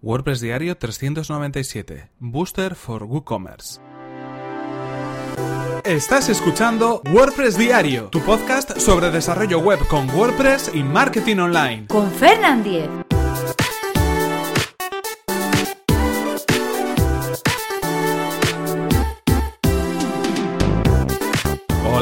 WordPress Diario 397. Booster for WooCommerce. Estás escuchando WordPress Diario, tu podcast sobre desarrollo web con WordPress y marketing online. Con Fernand Diez.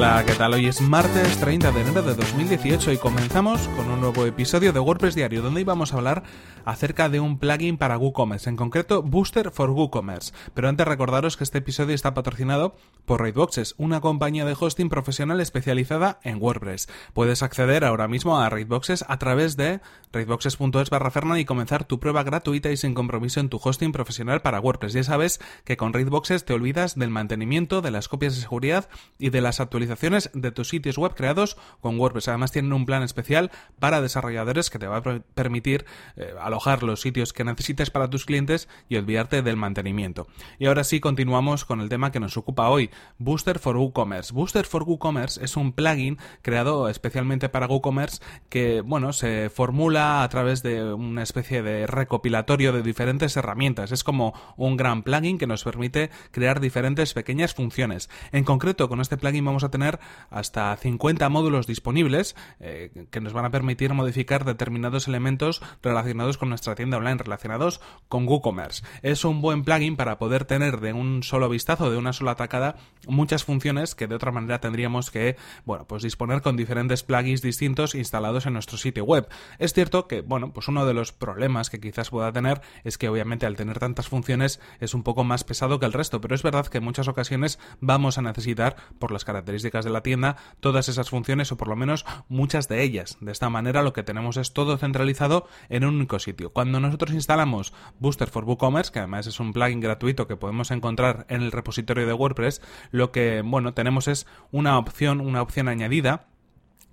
Hola, ¿qué tal? Hoy es martes 30 de enero de 2018 y comenzamos con un nuevo episodio de WordPress Diario donde íbamos a hablar acerca de un plugin para WooCommerce, en concreto Booster for WooCommerce. Pero antes recordaros que este episodio está patrocinado por Raidboxes, una compañía de hosting profesional especializada en WordPress. Puedes acceder ahora mismo a Raidboxes a través de raidboxes.es barra Fernan y comenzar tu prueba gratuita y sin compromiso en tu hosting profesional para WordPress. Ya sabes que con Raidboxes te olvidas del mantenimiento, de las copias de seguridad y de las actualizaciones de tus sitios web creados con WordPress. Además tienen un plan especial para desarrolladores que te va a permitir eh, alojar los sitios que necesites para tus clientes y olvidarte del mantenimiento. Y ahora sí continuamos con el tema que nos ocupa hoy, Booster for WooCommerce. Booster for WooCommerce es un plugin creado especialmente para WooCommerce que, bueno, se formula a través de una especie de recopilatorio de diferentes herramientas. Es como un gran plugin que nos permite crear diferentes pequeñas funciones. En concreto, con este plugin vamos a tener hasta 50 módulos disponibles eh, que nos van a permitir modificar determinados elementos relacionados con nuestra tienda online, relacionados con WooCommerce. Es un buen plugin para poder tener de un solo vistazo, de una sola atacada, muchas funciones que de otra manera tendríamos que, bueno, pues disponer con diferentes plugins distintos instalados en nuestro sitio web. Es cierto que, bueno, pues uno de los problemas que quizás pueda tener es que obviamente al tener tantas funciones es un poco más pesado que el resto, pero es verdad que en muchas ocasiones vamos a necesitar, por las características de la tienda todas esas funciones o por lo menos muchas de ellas. De esta manera lo que tenemos es todo centralizado en un único sitio. Cuando nosotros instalamos Booster for WooCommerce, que además es un plugin gratuito que podemos encontrar en el repositorio de WordPress, lo que bueno tenemos es una opción, una opción añadida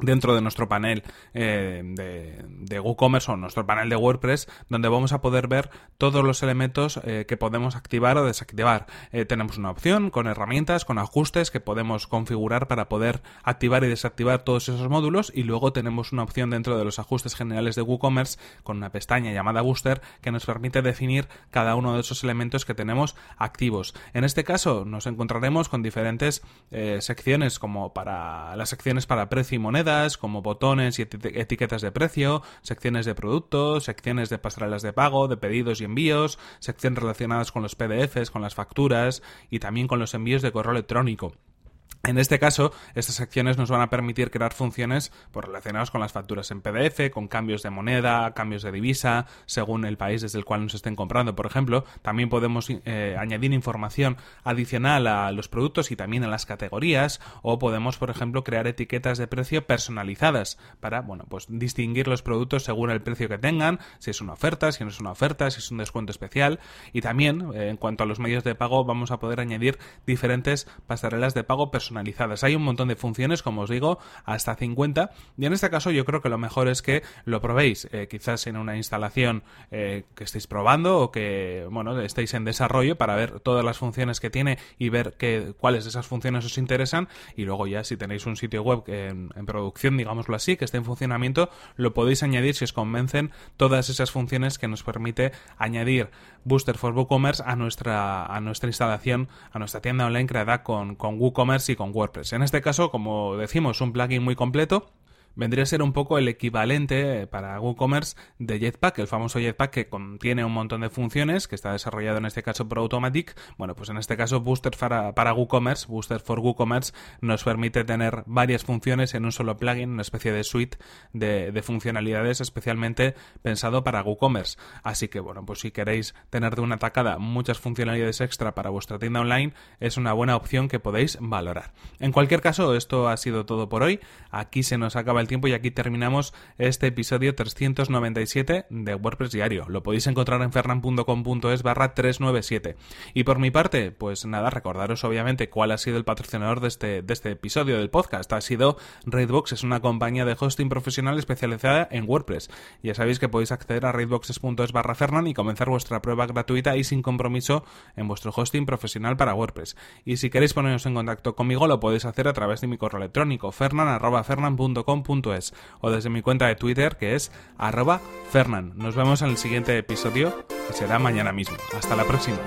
dentro de nuestro panel eh, de, WooCommerce o nuestro panel de WordPress donde vamos a poder ver todos los elementos eh, que podemos activar o desactivar. Eh, tenemos una opción con herramientas, con ajustes que podemos configurar para poder activar y desactivar todos esos módulos y luego tenemos una opción dentro de los ajustes generales de WooCommerce con una pestaña llamada Booster que nos permite definir cada uno de esos elementos que tenemos activos. En este caso nos encontraremos con diferentes secciones como para las secciones para precio y moneda como botones y etiquetas de precio, secciones de productos, secciones de pasarelas de pago, de pedidos y envíos, secciones relacionadas con los PDFs, con las facturas y también con los envíos de correo electrónico. En este caso, estas secciones nos van a permitir crear funciones pues, relacionadas con las facturas en PDF, con cambios de moneda, cambios de divisa, según el país desde el cual nos estén comprando, por ejemplo. También podemos eh, añadir información adicional a los productos y también a las categorías, o podemos, por ejemplo, crear etiquetas de precio personalizadas para, bueno, pues distinguir los productos según el precio que tengan, si es una oferta, si no es una oferta, si es un descuento especial. Y también, eh, en cuanto a los medios de pago, vamos a poder añadir diferentes pasarelas de pago personalizadas hay un montón de funciones, como os digo, hasta 50. Y en este caso yo creo que lo mejor es que lo probéis, eh, quizás en una instalación eh, que estéis probando o que, bueno, estéis en desarrollo para ver todas las funciones que tiene y ver que, cuáles de esas funciones os interesan. Y luego ya si tenéis un sitio web en, en producción, digámoslo así, que esté en funcionamiento, lo podéis añadir si os convencen todas esas funciones que nos permite añadir Booster for WooCommerce a nuestra, a nuestra instalación, a nuestra tienda online creada con, con WooCommerce y con WordPress. En este caso, como decimos, un plugin muy completo vendría a ser un poco el equivalente para WooCommerce de Jetpack, el famoso Jetpack que contiene un montón de funciones, que está desarrollado en este caso por Automatic. Bueno, pues en este caso Booster para, para WooCommerce, Booster for WooCommerce, nos permite tener varias funciones en un solo plugin, una especie de suite de, de funcionalidades especialmente pensado para WooCommerce. Así que bueno, pues si queréis tener de una tacada muchas funcionalidades extra para vuestra tienda online, es una buena opción que podéis valorar. En cualquier caso, esto ha sido todo por hoy. Aquí se nos acaba el tiempo y aquí terminamos este episodio 397 de WordPress Diario. Lo podéis encontrar en fernan.com.es barra 397. Y por mi parte, pues nada, recordaros obviamente cuál ha sido el patrocinador de este, de este episodio del podcast. Ha sido Raidbox, es una compañía de hosting profesional especializada en WordPress. Ya sabéis que podéis acceder a raidboxes.es barra fernan y comenzar vuestra prueba gratuita y sin compromiso en vuestro hosting profesional para WordPress. Y si queréis poneros en contacto conmigo, lo podéis hacer a través de mi correo electrónico fernan.fernan.com o desde mi cuenta de Twitter que es arroba Fernan. Nos vemos en el siguiente episodio que será mañana mismo. Hasta la próxima.